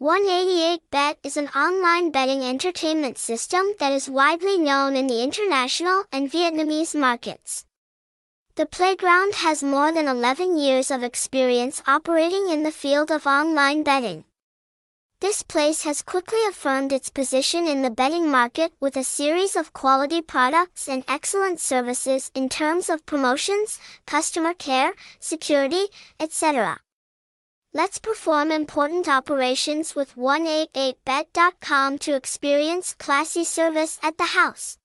188bet is an online betting entertainment system that is widely known in the international and Vietnamese markets. The playground has more than 11 years of experience operating in the field of online betting. This place has quickly affirmed its position in the betting market with a series of quality products and excellent services in terms of promotions, customer care, security, etc. Let's perform important operations with 188bet.com to experience classy service at the house.